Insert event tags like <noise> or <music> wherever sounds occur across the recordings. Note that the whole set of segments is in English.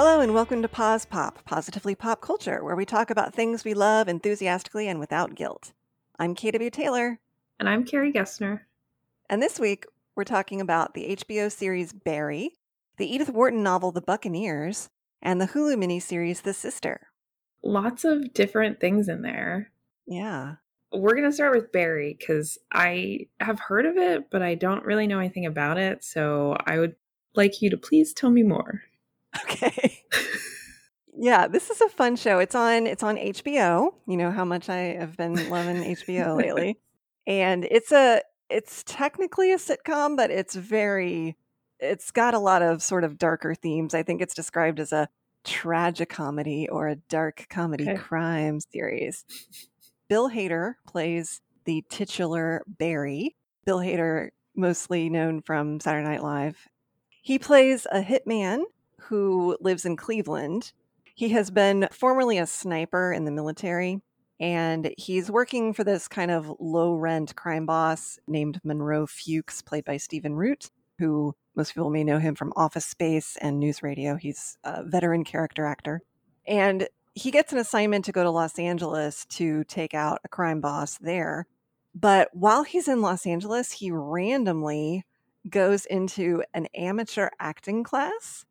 Hello and welcome to Pause Pop, Positively Pop Culture, where we talk about things we love enthusiastically and without guilt. I'm KW Taylor. And I'm Carrie Gessner. And this week, we're talking about the HBO series Barry, the Edith Wharton novel The Buccaneers, and the Hulu miniseries The Sister. Lots of different things in there. Yeah. We're going to start with Barry because I have heard of it, but I don't really know anything about it. So I would like you to please tell me more. <laughs> Okay. yeah, this is a fun show. It's on it's on HBO. You know how much I have been loving HBO lately. <laughs> And it's a it's technically a sitcom, but it's very it's got a lot of sort of darker themes. I think it's described as a tragicomedy or a dark comedy okay. crime series. Bill Hader plays the titular Barry. Bill Hader, mostly known from Saturday Night Live. He plays a hitman who lives in Cleveland. He has been formerly a sniper in the military, and he's working for this kind of low rent crime boss named Monroe Fuchs, played by Stephen Root, who most people may know him from Office Space and News Radio. He's a veteran character actor. And he gets an assignment to go to Los Angeles to take out a crime boss there. But while he's in Los Angeles, he randomly goes into an amateur acting class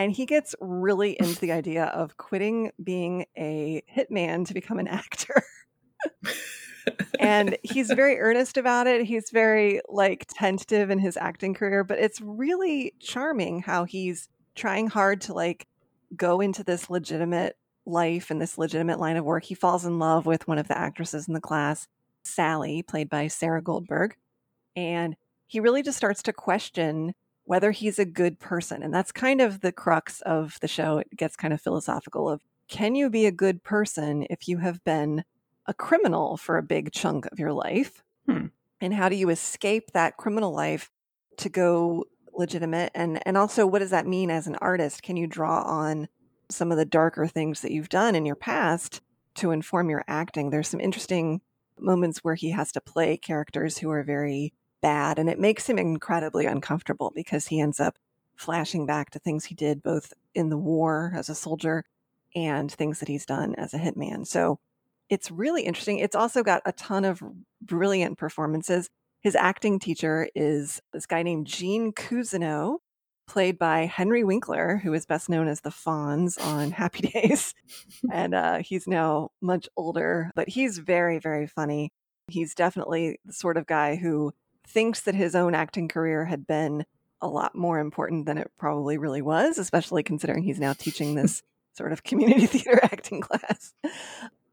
and he gets really into the <laughs> idea of quitting being a hitman to become an actor. and he's very <laughs> earnest about it. He's very like tentative in his acting career, but it's really charming how he's trying hard to like go into this legitimate life and this legitimate line of work. He falls in love with one of the actresses in the class, Sally, played by Sarah Goldberg. And he really just starts to question whether he's a good person. And that's kind of the crux of the show. It gets kind of philosophical of can you be a good person if you have been a criminal for a big chunk of your life? Hmm. And how do you escape that criminal life to go legitimate? And and also what does that mean as an artist? Can you draw on some of the darker things that you've done in your past to inform your acting? There's some interesting moments where he has to play characters who are very bad. And it makes him incredibly uncomfortable because he ends up flashing back to things he did both in the war as a soldier and things that he's done as a hitman. So it's really interesting. It's also got a ton of brilliant performances. His acting teacher is this guy named Gene Cousineau, played by Henry Winkler, who is best known as the Fonz on <laughs> Happy Days. and uh, he's now much older, but he's very, very funny. He's definitely the sort of guy who thinks that his own acting career had been a lot more important than it probably really was, especially considering he's now teaching <laughs> this sort of community <laughs> theater acting class.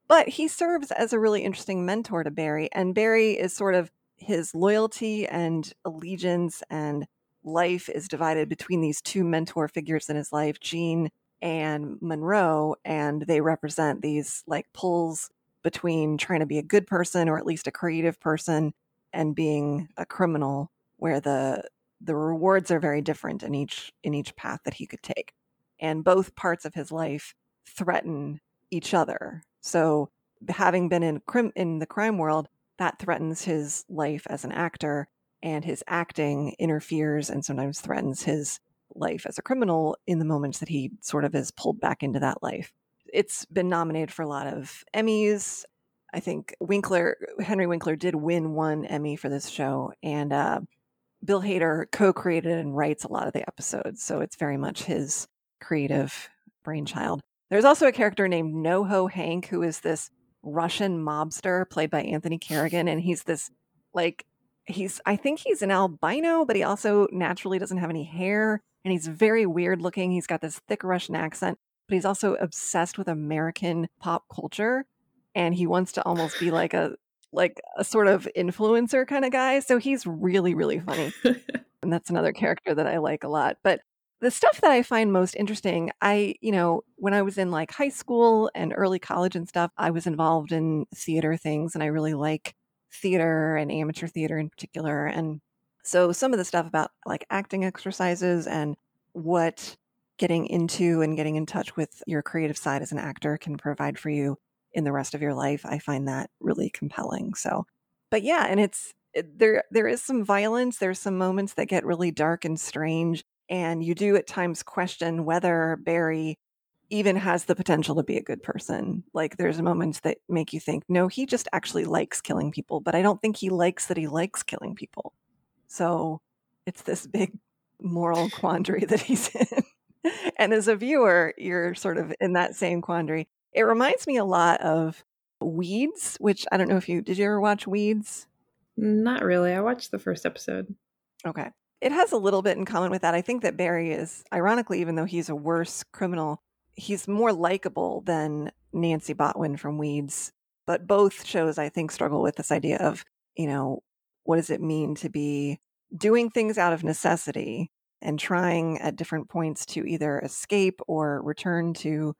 But he serves as a really interesting mentor to Barry, and Barry is sort of his loyalty and allegiance and life is divided between these two mentor figures in his life, Gene and Monroe, and they represent these like pulls between trying to be a good person or at least a creative person and being a criminal where the the rewards are very different in each in each path that he could take. And both parts of his life threaten each other. So having been in crim in the crime world that threatens his life as an actor and his acting interferes and sometimes threatens his life as a criminal in the moments that he sort of is pulled back into that life. It's been nominated for a lot of emmys I think Winkler, Henry Winkler did win one Emmy for this show, and uh, Bill Hader co-created and writes a lot of the episodes, so it's very much his creative brainchild. There's also a character named NoHo Hank, who is this Russian mobster played by Anthony Carrigan, and he's this like he's I think he's an albino, but he also naturally doesn't have any hair, and he's very weird looking. He's got this thick Russian accent, but he's also obsessed with American pop culture and he wants to almost be like a like a sort of influencer kind of guy. So he's really really funny. <laughs> and that's another character that I like a lot. But the stuff that I find most interesting, I, you know, when I was in like high school and early college and stuff, I was involved in theater things and I really like theater and amateur theater in particular. And so some of the stuff about like acting exercises and what getting into and getting in touch with your creative side as an actor can provide for you in the rest of your life. I find that really compelling. So, but yeah, and it's it, there there is some violence, there's some moments that get really dark and strange. And you do at times question whether Barry even has the potential to be a good person. Like there's moments that make you think, no, he just actually likes killing people, but I don't think he likes that he likes killing people. So it's this big moral quandary that he's <laughs> in. and as a viewer, you're sort of in that same quandary. It reminds me a lot of Weeds, which I don't know if you did you ever watch Weeds? Not really. I watched the first episode. Okay. It has a little bit in common with that. I think that Barry is, ironically, even though he's a worse criminal, he's more likable than Nancy Botwin from Weeds. But both shows, I think, struggle with this idea of, you know, what does it mean to be doing things out of necessity and trying at different points to either escape or return to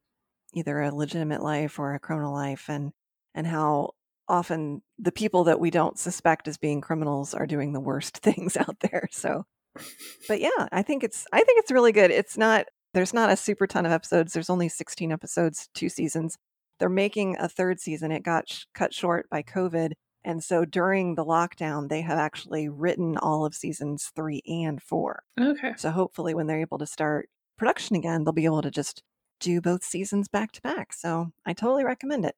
either a legitimate life or a criminal life and and how often the people that we don't suspect as being criminals are doing the worst <laughs> things out there so but yeah i think it's i think it's really good it's not there's not a super ton of episodes there's only 16 episodes two seasons they're making a third season it got sh- cut short by covid and so during the lockdown, they have actually written all of seasons three and four. Okay. So hopefully, when they're able to start production again, they'll be able to just do both seasons back to back. So I totally recommend it.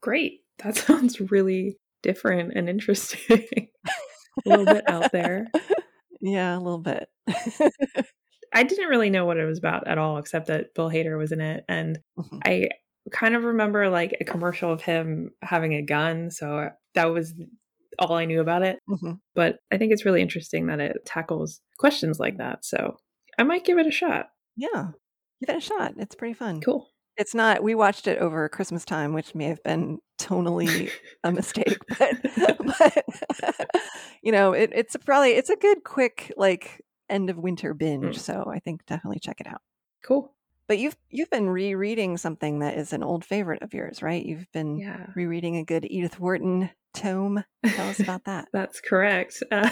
Great. That <laughs> sounds really different and interesting. <laughs> a little bit out there. <laughs> Yeah, a little bit. I didn't really know what it was about at all, except that Bill Hader was in it. And mm-hmm. I kind of remember like a commercial of him having a gun. So that was all I knew about it. Mm-hmm. But I think it's really interesting that it tackles questions like that. So I might give it a shot. Yeah, give it a shot. It's pretty fun. Cool. It's not, we watched it over Christmas time, which may have been tonally a mistake, <laughs> but, <laughs> but you know, it, it's probably, it's a good, quick, like end of winter binge. Mm. So I think definitely check it out. Cool. But you've you've been rereading something that is an old favorite of yours, right? You've been yeah. rereading a good Edith Wharton tome. Tell us about that. <laughs> That's correct. Uh,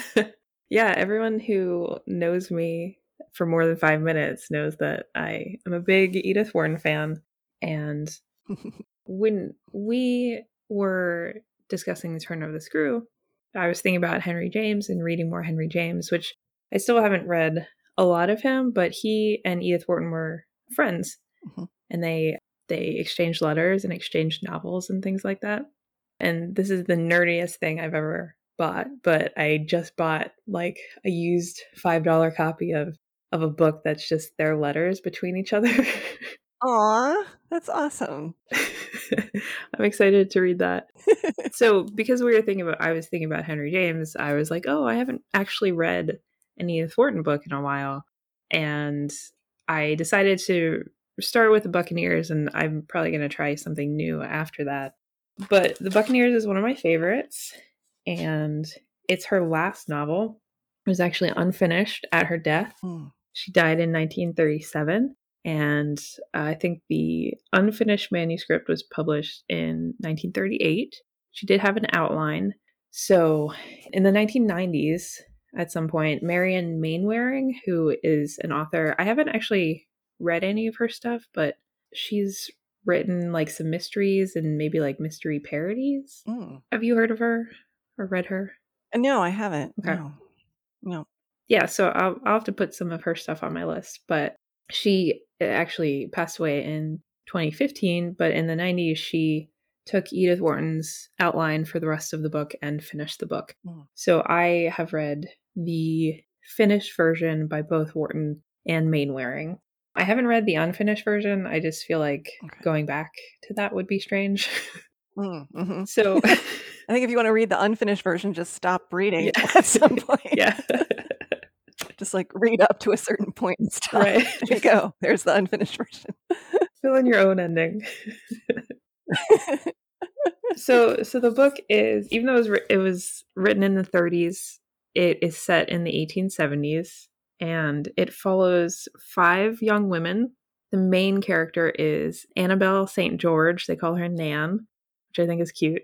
yeah, everyone who knows me for more than five minutes knows that I am a big Edith Wharton fan. And <laughs> when we were discussing the turn of the screw, I was thinking about Henry James and reading more Henry James, which I still haven't read a lot of him, but he and Edith Wharton were friends, mm-hmm. and they they exchanged letters and exchanged novels and things like that. And this is the nerdiest thing I've ever bought, but I just bought like a used five dollar copy of of a book that's just their letters between each other. Aw, that's <laughs> awesome. I'm excited to read that. so, because we were thinking about, I was thinking about Henry James, I was like, oh, I haven't actually read an Edith Wharton book in a while. And I decided to start with the Buccaneers, and I'm probably going to try something new after that. But the Buccaneers is one of my favorites, and it's her last novel. It was actually unfinished at her death. Mm. She died in 1937, and I think the unfinished manuscript was published in 1938. She did have an outline. So in the 1990s, at some point. Marion Mainwaring, who is an author, I haven't actually read any of her stuff, but she's written like some mysteries and maybe like mystery parodies. Mm. Have you heard of her or read her? Uh, no, I haven't. Okay. No. no. Yeah, so I'll, I'll have to put some of her stuff on my list, but she actually passed away in 2015, but in the 90s, she took Edith Wharton's outline for the rest of the book and finished the book. Mm. So I have read the finished version by both Wharton and Mainwaring. I haven't read the unfinished version. I just feel like okay. going back to that would be strange. <laughs> Mm, mm-hmm. So <laughs> I think if you want to read the unfinished version, just stop reading yeah. <laughs> at some point. yeah. Just like read up to a certain point and stop. Right. <laughs> There you go. There's the unfinished version. <laughs> Fill in your own ending. <laughs> so so the book is even though it was, it was written in the 30s it is set in the 1870s and it follows five young women. The main character is Annabelle St. George. They call her Nan, which I think is cute.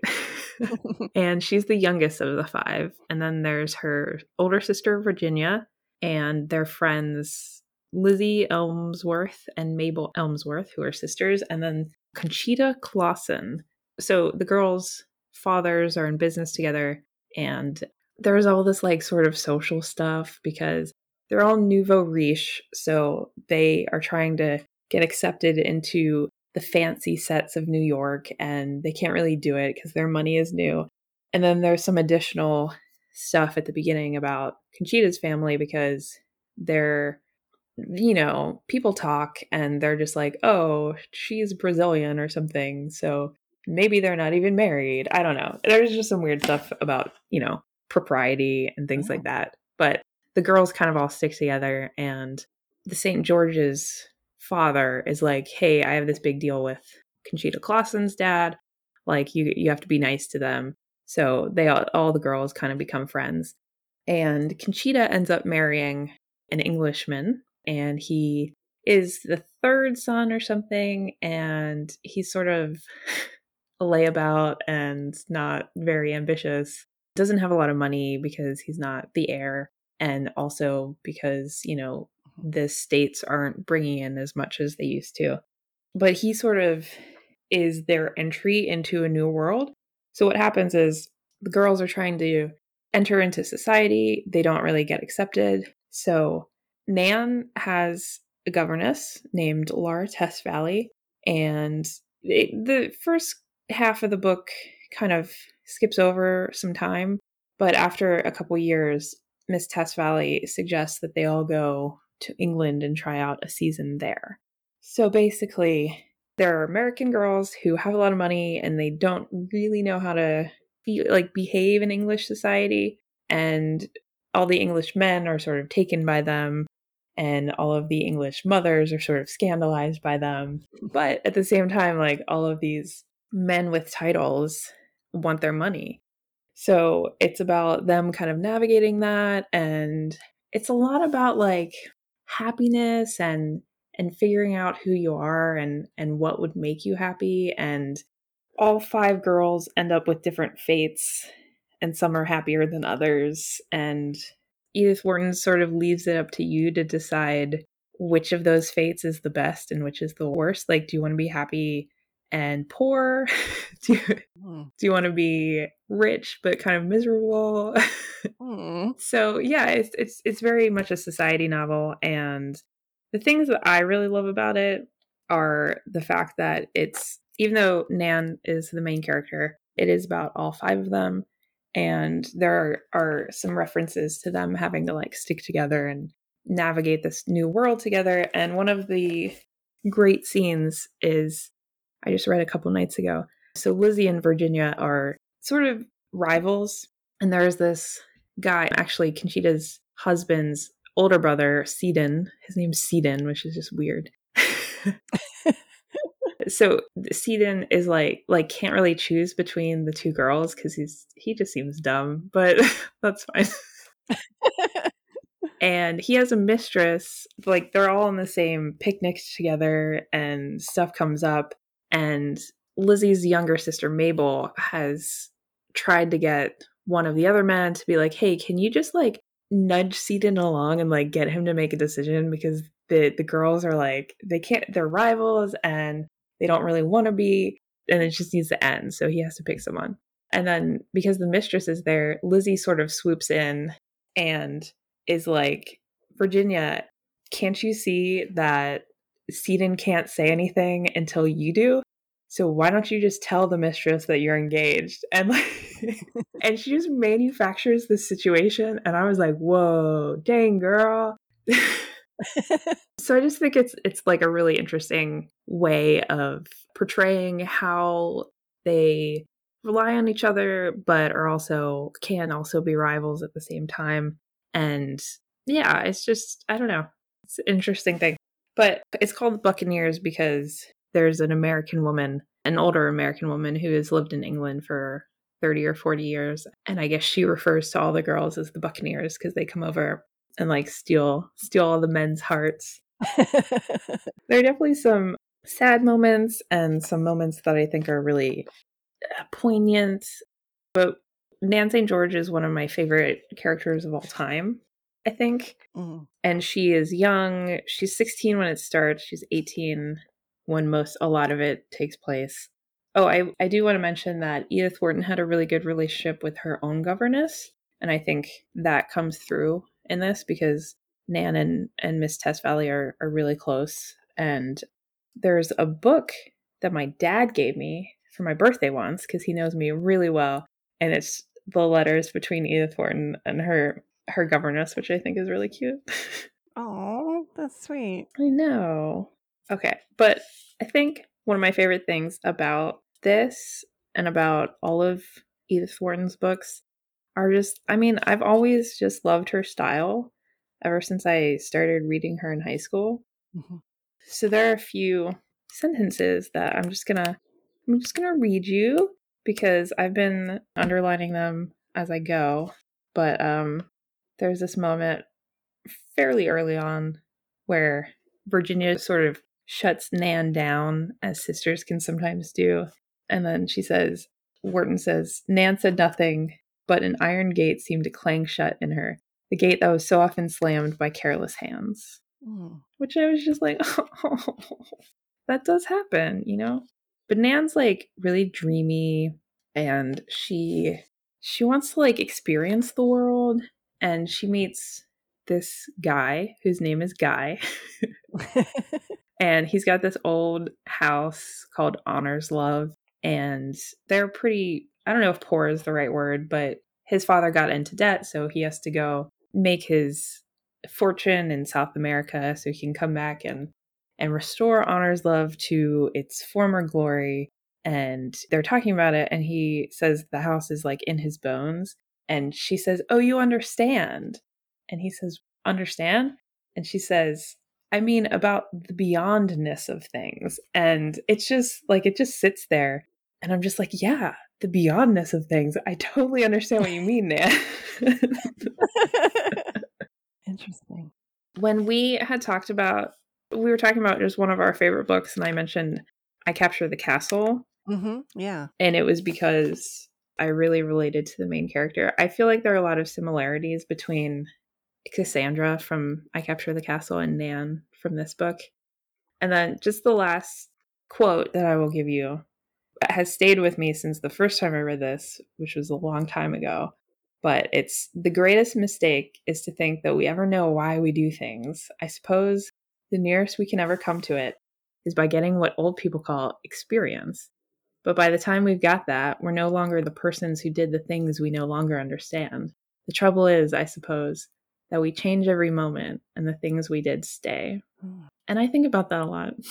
and she's the youngest of the five. And then there's her older sister, Virginia, and their friends, Lizzie Elmsworth and Mabel Elmsworth, who are sisters, and then Conchita Closson. So the girls' fathers are in business together, and there's all this like sort of social stuff because they're all nouveau riche, so they are trying to get accepted into the fancy sets of New York, and they can't really do it because their money is new. And then there's some additional stuff at the beginning about Conchita's family because they're you know, people talk and they're just like, oh, she's Brazilian or something. So maybe they're not even married. I don't know. There's just some weird stuff about, you know, propriety and things like that. But the girls kind of all stick together and the St. George's father is like, "Hey, I have this big deal with Conchita Closson's dad. Like you you have to be nice to them." So they all, all the girls kind of become friends. And Conchita ends up marrying an Englishman and he is the third son or something and he's sort of <laughs> a layabout and not very ambitious doesn't have a lot of money because he's not the heir and also because you know mm-hmm. the states aren't bringing in as much as they used to but he sort of is their entry into a new world so what happens is the girls are trying to enter into society they don't really get accepted so nan has a governess named laura testvalley and it, the first half of the book kind of skips over some time but after a couple years Miss Testvalley suggests that they all go to England and try out a season there. So basically, there are American girls who have a lot of money and they don't really know how to be, like behave in English society and all the English men are sort of taken by them and all of the English mothers are sort of scandalized by them. But at the same time like all of these men with titles want their money. So it's about them kind of navigating that and it's a lot about like happiness and and figuring out who you are and and what would make you happy and all five girls end up with different fates and some are happier than others and Edith Wharton sort of leaves it up to you to decide which of those fates is the best and which is the worst like do you want to be happy and poor? <laughs> do you, mm. do you want to be rich but kind of miserable? <laughs> mm. So yeah, it's it's it's very much a society novel, and the things that I really love about it are the fact that it's even though Nan is the main character, it is about all five of them, and there are, are some references to them having to like stick together and navigate this new world together. And one of the great scenes is I just read a couple nights ago. So Lizzie and Virginia are sort of rivals, and there's this guy, actually Conchita's husband's older brother, Seaton. His name's Seaton, which is just weird. <laughs> so Seaton is like like can't really choose between the two girls because he's he just seems dumb, but <laughs> that's fine. <laughs> and he has a mistress like they're all in the same picnics together and stuff comes up and Lizzie's younger sister, Mabel, has tried to get one of the other men to be like, hey, can you just like nudge Seaton along and like get him to make a decision? Because the, the girls are like, they can't, they're rivals and they don't really want to be. And it just needs to end. So he has to pick someone. And then because the mistress is there, Lizzie sort of swoops in and is like, Virginia, can't you see that Seaton can't say anything until you do. So why don't you just tell the mistress that you're engaged? And like <laughs> and she just manufactures this situation and I was like, "Whoa, dang girl." so I just think it's it's like a really interesting way of portraying how they rely on each other but are also can also be rivals at the same time and yeah it's just i don't know it's an interesting thing but it's called Buccaneers because there's an American woman, an older American woman who has lived in England for 30 or 40 years. And I guess she refers to all the girls as the Buccaneers because they come over and like steal steal all the men's hearts. <laughs> there are definitely some sad moments and some moments that I think are really uh, poignant. But Nan St. George is one of my favorite characters of all time. I think. Mm. And she is young. She's 16 when it starts. She's 18 when most a lot of it takes place. Oh, I, I do want to mention that Edith Wharton had a really good relationship with her own governess. And I think that comes through in this because Nan and, and Miss Testvalley are, are really close. And there's a book that my dad gave me for my birthday once because he knows me really well. And it's the letters between Edith Wharton and her her governess, which I think is really cute. <laughs> Oh, that's sweet. I know. Okay, but I think one of my favorite things about this and about all of Edith Wharton's books are just I mean, I've always just loved her style ever since I started reading her in high school. Mm-hmm. So there are a few sentences that I'm just going to I'm just going to read you because I've been underlining them as I go. But um there's this moment fairly early on where Virginia sort of shuts Nan down, as sisters can sometimes do. And then she says, Wharton says, Nan said nothing, but an iron gate seemed to clang shut in her, the gate that was so often slammed by careless hands. Mm. Which I was just like, oh, <laughs> that does happen, you know? But Nan's like really dreamy and she she wants to like experience the world and she meets this guy whose name is Guy. <laughs> <laughs> and he's got this old house called Honourslove. And they're pretty, I don't know if poor is the right word, but his father got into debt. So he has to go make his fortune in South America so he can come back and and restore Honourslove to its former glory. And they're talking about it, and he says the house is like in his bones. And she says, Oh, you understand. And he says, Understand? And she says, I mean, about the beyondness of things. And it's just like, it just sits there. And I'm just like, yeah, the beyondness of things. I totally understand what you mean, <laughs> Nan. <laughs> Interesting. When we had talked about, we were talking about just one of our favorite books, and I mentioned I Capture the Castle. Mm-hmm. Yeah. And it was because I really related to the main character. I feel like there are a lot of similarities between Cassandra from I Capture the Castle and Nan from this book. And then just the last quote that I will give you has stayed with me since the first time I read this, which was a long time ago. But it's the greatest mistake is to think that we ever know why we do things. I suppose the nearest we can ever come to it is by getting what old people call experience. But by the time we've got that, we're no longer the persons who did the things we no longer understand. The trouble is, I suppose, that we change every moment and the things we did stay. Hmm. And I think about that a lot. <laughs>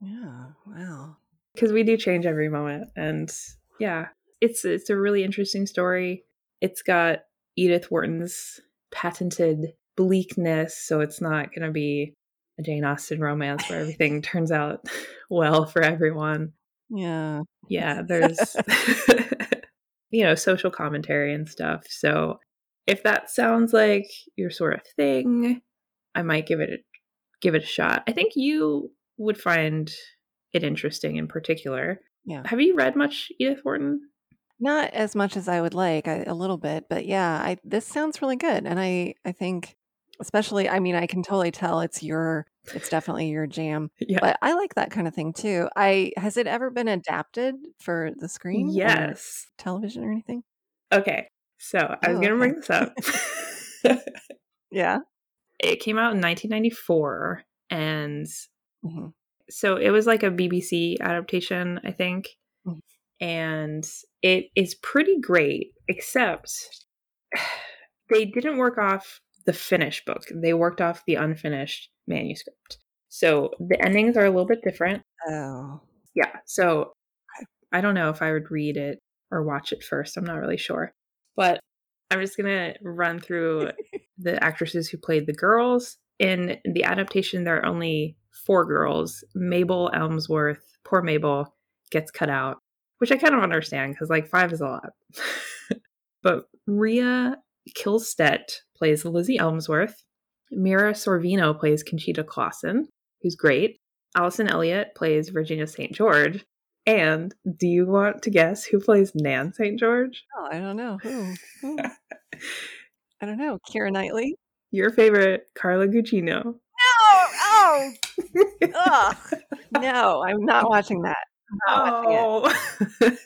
Yeah, wow. Because we do change every moment. And yeah, it's it's a really interesting story. It's got Edith Wharton's patented bleakness, so it's not going to be a Jane Austen romance where everything <laughs> turns out <laughs> well for everyone. Yeah. Yeah, there's you know, social commentary and stuff. So if that sounds like your sort of thing, I might give it a, give it a shot. I think you would find it interesting in particular. Yeah. Have you read much Edith Wharton? Not as much as I would like, I, a little bit, but yeah, I this sounds really good, and I I think especially I mean I can totally tell it's your it's definitely your jam. Yeah. But I like that kind of thing too. I has it ever been adapted for the screen? Yes. television or anything? Okay. So I was Oh, going to bring this up. <laughs> <laughs> Yeah. it came out in 1994, and Mhm. so it was like a BBC adaptation, I think. Mhm. And it is pretty great, except <sighs> they didn't work off the finished book. They worked off the unfinished manuscript. So the endings are a little bit different. Oh. Yeah. So I don't know if I would read it or watch it first. I'm not really sure. But I'm just going to run through <laughs> the actresses who played the girls. In the adaptation, there are only four girls. Mabel Elmsworth, poor Mabel, gets cut out, which I kind of understand because like five is a lot. <laughs> but Rya Kihlstedt plays Lizzie Elmsworth. Mira Sorvino plays Conchita Closson, who's great. Alison Elliott plays Virginia St. George. And do you want to guess who plays Nan St. George? Oh, I don't know. Who? Who? <laughs> I don't know. Keira Knightley? Your favorite, Carla Gugino. No! Oh! Ugh. <laughs> No, I'm not watching that. Not watching. Oh.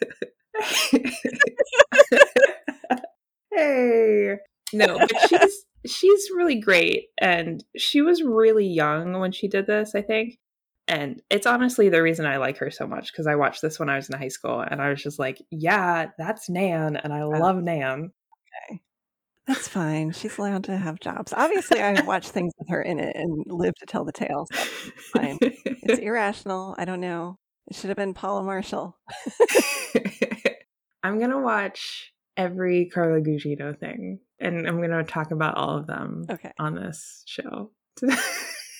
<laughs> hey. No, but she's she's really great. And she was really young when she did this, I think. And it's honestly the reason I like her so much because I watched this when I was in high school and I was just like, yeah, that's Nan. And I love Nan. Okay. That's fine. She's allowed to have jobs. Obviously, I watched things with her in it and live to tell the tale. So it's fine. it's <laughs> irrational. I don't know. It should have been Paula Marshall. <laughs> I'm going to watch every Carla Gugino thing and I'm going to talk about all of them okay. on this show.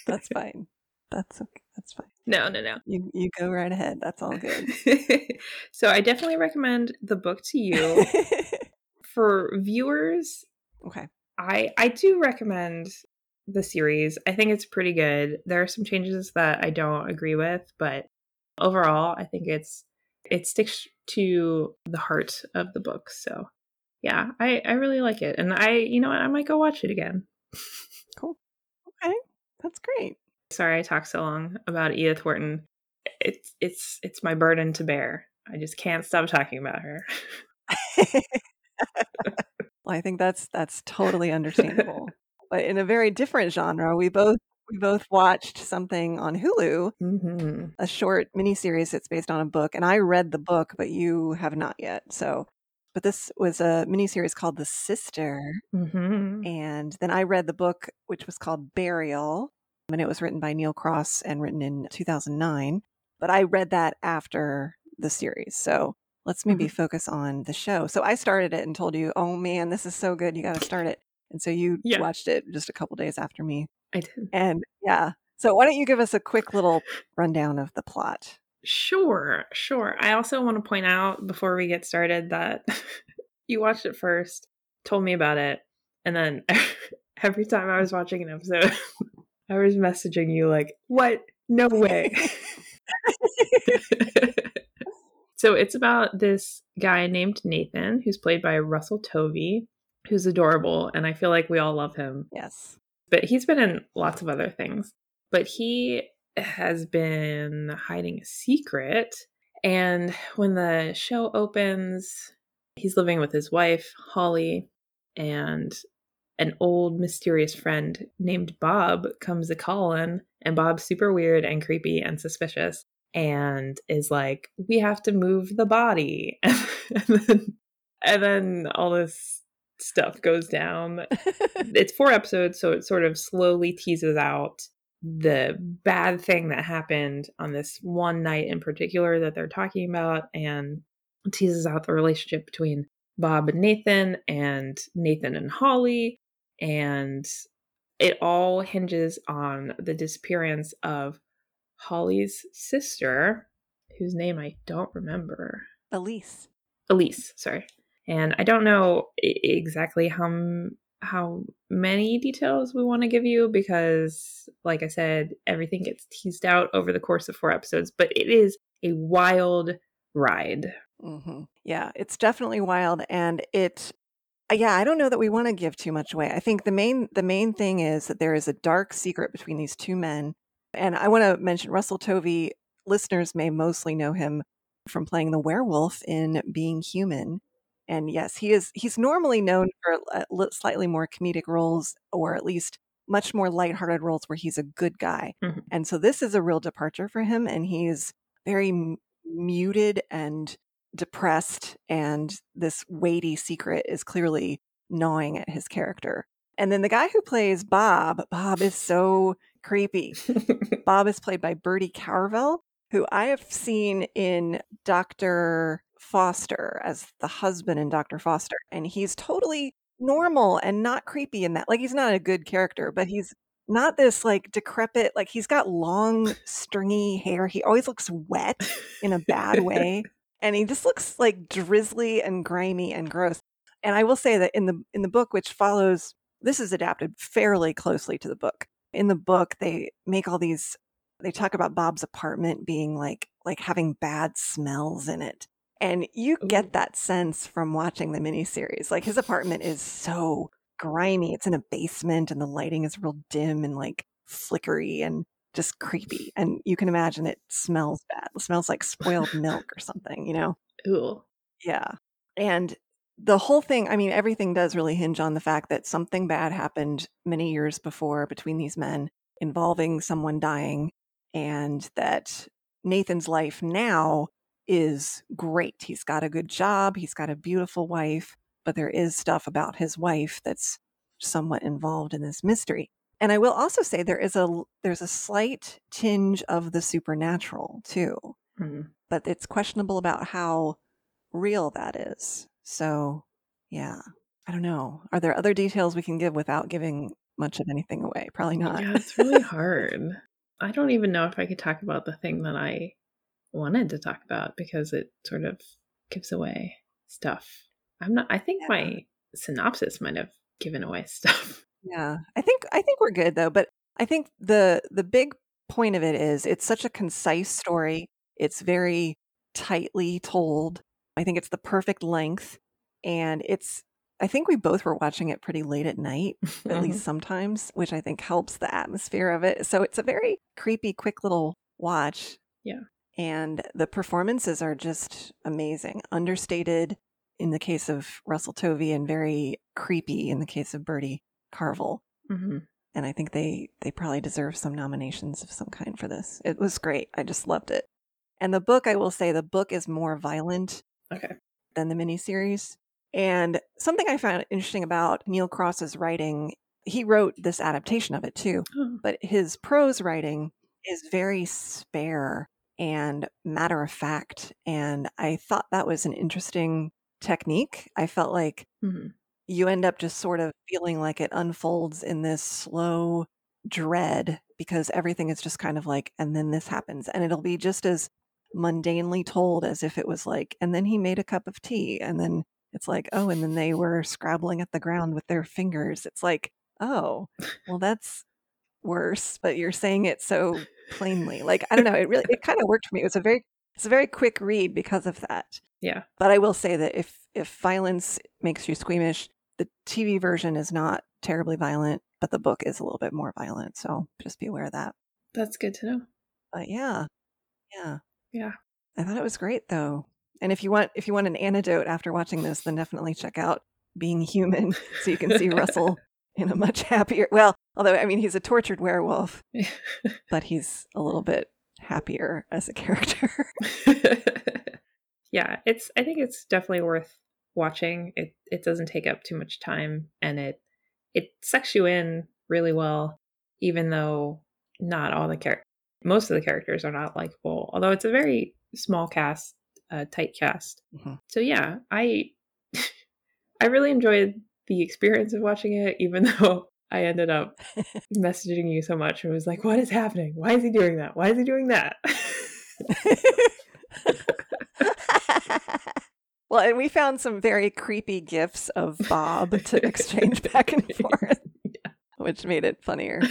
That's fine. That's okay. That's fine. No, no, no. You you go right ahead. That's all good. <laughs> so I definitely recommend the book to you. <laughs> For viewers, okay. I I do recommend the series. I think it's pretty good. There are some changes that I don't agree with, but overall, I think it's it sticks to the heart of the book. So, yeah, I I really like it. And I, you know what, I might go watch it again. <laughs> Cool. Okay. That's great. Sorry I talked so long about Edith Wharton. It's it's it's my burden to bear. I just can't stop talking about her. <laughs> well, I think that's that's totally understandable. but in a very different genre, we both we both watched something on Hulu, mm-hmm. a short miniseries that's based on a book, and I read the book, but you have not yet. So, but this was a miniseries called The Sister, mm-hmm. and then I read the book, which was called Burial, and it was written by Neil Cross and written in 2009. But I read that after the series. So let's maybe mm-hmm. focus on the show. So I started it and told you, oh man, this is so good. You got to start it. And so you yeah. watched it just a couple days after me. I did. And yeah. So why don't you give us a quick little rundown of the plot? Sure, sure. I also want to point out before we get started that <laughs> you watched it first, told me about it, and then <laughs> every time I was watching an episode, <laughs> I was messaging you like, what? No way. <laughs> <laughs> so it's about this guy named Nathan, who's played by Russell Tovey, who's adorable, and I feel like we all love him. Yes. But he's been in lots of other things. But he has been hiding a secret. And when the show opens, he's living with his wife, Holly, and an old mysterious friend named Bob comes a calling, and Bob's super weird and creepy and suspicious and is like, We have to move the body. <laughs> and, then, and then all this stuff goes down. <laughs> it's four episodes, so it sort of slowly teases out the bad thing that happened on this one night in particular that they're talking about and teases out the relationship between Bob and Nathan and Nathan and Holly and it all hinges on the disappearance of Holly's sister, whose name I don't remember. Elise. Elise, sorry. And I don't know exactly how how many details we want to give you because like I said, everything gets teased out over the course of four episodes, but it is a wild ride. Mm-hmm. Yeah, it's definitely wild and it yeah, I don't know that we want to give too much away. I think the main the main thing is that there is a dark secret between these two men. And I want to mention Russell Tovey. Listeners may mostly know him from playing the werewolf in Being Human. And yes, he is he's normally known for uh, slightly more comedic roles or at least much more lighthearted roles where he's a good guy. Mm-hmm. And so this is a real departure for him and he's very m- muted and depressed and this weighty secret is clearly gnawing at his character. And then the guy who plays Bob, Bob is so creepy. <laughs> Bob is played by Bertie Carvel, who I have seen in Dr. Foster as the husband in Dr. Foster. And he's totally normal and not creepy in that. Like, he's not a good character, but he's not this like decrepit, like, he's got long, stringy hair. He always looks wet in a bad <laughs> way and he just looks like drizzly and grimy and gross. And I will say that in the in the book, which follows, this is adapted fairly closely to the book. In the book, they make all these. They talk about Bob's apartment being like like having bad smells in it, and you get that sense from watching the miniseries. Like his apartment is so grimy. It's in a basement, and the lighting is real dim and like flickery, and just creepy. And you can imagine it smells bad. It smells like spoiled milk or something, you know? Ooh. Yeah. And the whole thing, I mean, everything does really hinge on the fact that something bad happened many years before between these men involving someone dying, and that Nathan's life now is great. He's got a good job, he's got a beautiful wife, but there is stuff about his wife that's somewhat involved in this mystery. And I will also say there is a there's a slight tinge of the supernatural too. Mm-hmm. But it's questionable about how real that is. So, yeah. I don't know. Are there other details we can give without giving much of anything away? Probably not. Yeah, it's really <laughs> hard. I don't even know if I could talk about the thing that I wanted to talk about because it sort of gives away stuff. I'm not I think yeah. my synopsis might have given away <laughs> stuff. Yeah. I think I think we're good though, but I think the the big point of it is it's such a concise story. It's very tightly told. I think it's the perfect length and it's I think we both were watching it pretty late at night, <laughs> at mm-hmm. least sometimes, which I think helps the atmosphere of it. So it's a very creepy, quick little watch. Yeah. And the performances are just amazing, understated in the case of Russell Tovey and very creepy in the case of Bertie Carvel. Mm-hmm. And I think they they probably deserve some nominations of some kind for this. It was great. I just loved it. And the book, I will say, the book is more violent okay. than the miniseries. And something I found interesting about Neil Cross's writing, he wrote this adaptation of it too, oh. but his prose writing is very spare and matter of fact. And I thought that was an interesting technique. I felt like mm-hmm. you end up just sort of feeling like it unfolds in this slow dread because everything is just kind of like, and then this happens. And it'll be just as mundanely told as if it was like, and then he made a cup of tea. And then it's like, oh, and then they were scrabbling at the ground with their fingers. It's like, oh, well, that's worse, but you're saying it so plainly. Like, I don't know, it really, it kind of worked for me. It was a very, it's a very quick read because of that. Yeah. But I will say that if, if violence makes you squeamish, the TV version is not terribly violent, but the book is a little bit more violent. So just be aware of that. That's good to know. But yeah. Yeah. Yeah. I thought it was great though. And if you want if you want an antidote after watching this, then definitely check out Being Human <laughs> so you can see Russell <laughs> in a much happier well, although I mean he's a tortured werewolf, <laughs> but he's a little bit happier as a <laughs> character. <laughs> yeah, it's I think it's definitely worth watching. It it doesn't take up too much time and it it sucks you in really well even though not all the characters most of the characters are not likable although it's a very small cast uh, tight cast. Mm-hmm. So yeah, I <laughs> I really enjoyed the experience of watching it, even though I ended up messaging you so much. It was like, what is happening? Why is he doing that? Why is he doing that? <laughs> well, and we found some very creepy gifs of Bob <laughs> to exchange back and <laughs> forth, yeah. which made it funnier.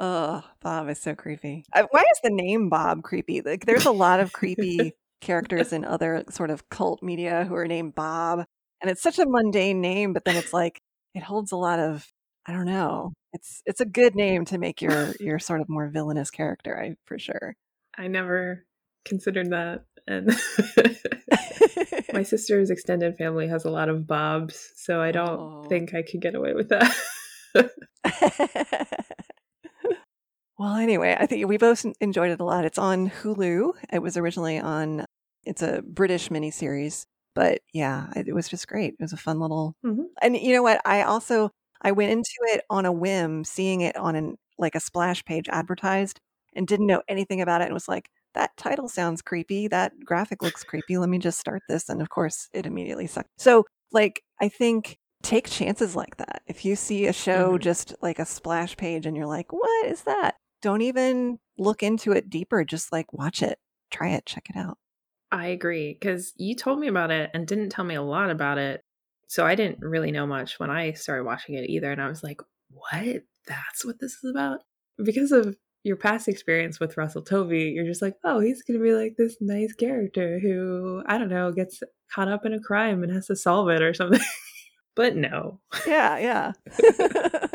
Oh, Bob is so creepy. Uh, why is the name Bob creepy? Like, there's a lot of creepy characters in other sort of cult media who are named Bob. And it's such a mundane name, but then it's like it holds a lot of I don't know. It's it's a good name to make your your <laughs> sort of more villainous character, I for sure. I never considered that. And <laughs> my <laughs> sister's extended family has a lot of Bobs, so I don't oh. think I could get away with that. well, anyway, I think we both enjoyed it a lot. It's on Hulu. It was originally on it's a British miniseries, but yeah, it was just great. It was a fun little. Mm-hmm. And you know what? I also I went into it on a whim, seeing it on an like a splash page advertised, and didn't know anything about it, and was like, "That title sounds creepy. That graphic looks creepy. Let me just start this." And of course, it immediately sucked. So, like, I think take chances like that. If you see a show mm-hmm. just like a splash page, and you're like, "What is that?" Don't even look into it deeper. Just like watch it, try it, check it out. I agree because you told me about it and didn't tell me a lot about it. So I didn't really know much when I started watching it either. And I was like, what? That's what this is about? Because of your past experience with Russell Tovey, you're just like, oh, he's going to be like this nice character who, I don't know, gets caught up in a crime and has to solve it or something. <laughs> but no. Yeah, yeah. <laughs>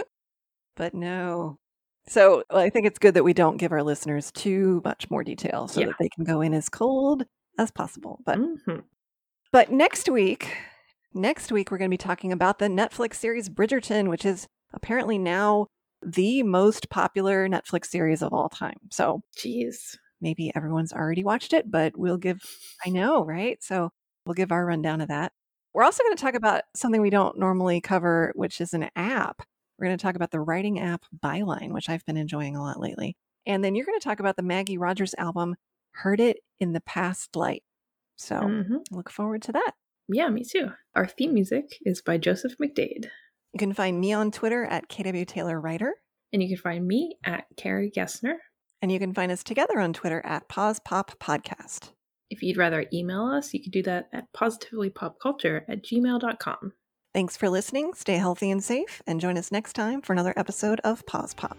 but no. So I think it's good that we don't give our listeners too much more detail so yeah. that they can go in as cold as possible. But mm-hmm. but next week, Next week, we're going to be talking about the Netflix series Bridgerton, which is apparently now the most popular Netflix series of all time. So, jeez, maybe everyone's already watched it, but we'll give, I know, right? So, we'll give our rundown of that. We're also going to talk about something we don't normally cover, which is an app. We're going to talk about the writing app Byline, which I've been enjoying a lot lately. And then you're going to talk about the Maggie Rogers album, Heard It in the Past Life. So Mhm. look forward to that. Yeah, me too. Our theme music is by Joseph McDade. You can find me on Twitter at KW Taylor Writer. And you can find me at Carrie Gessner. And you can find us together on Twitter at Pause Pop Podcast. If you'd rather email us, you can do that at positivelypopculture at gmail.com. Thanks for listening. Stay healthy and safe, and join us next time for another episode of Pause Pop.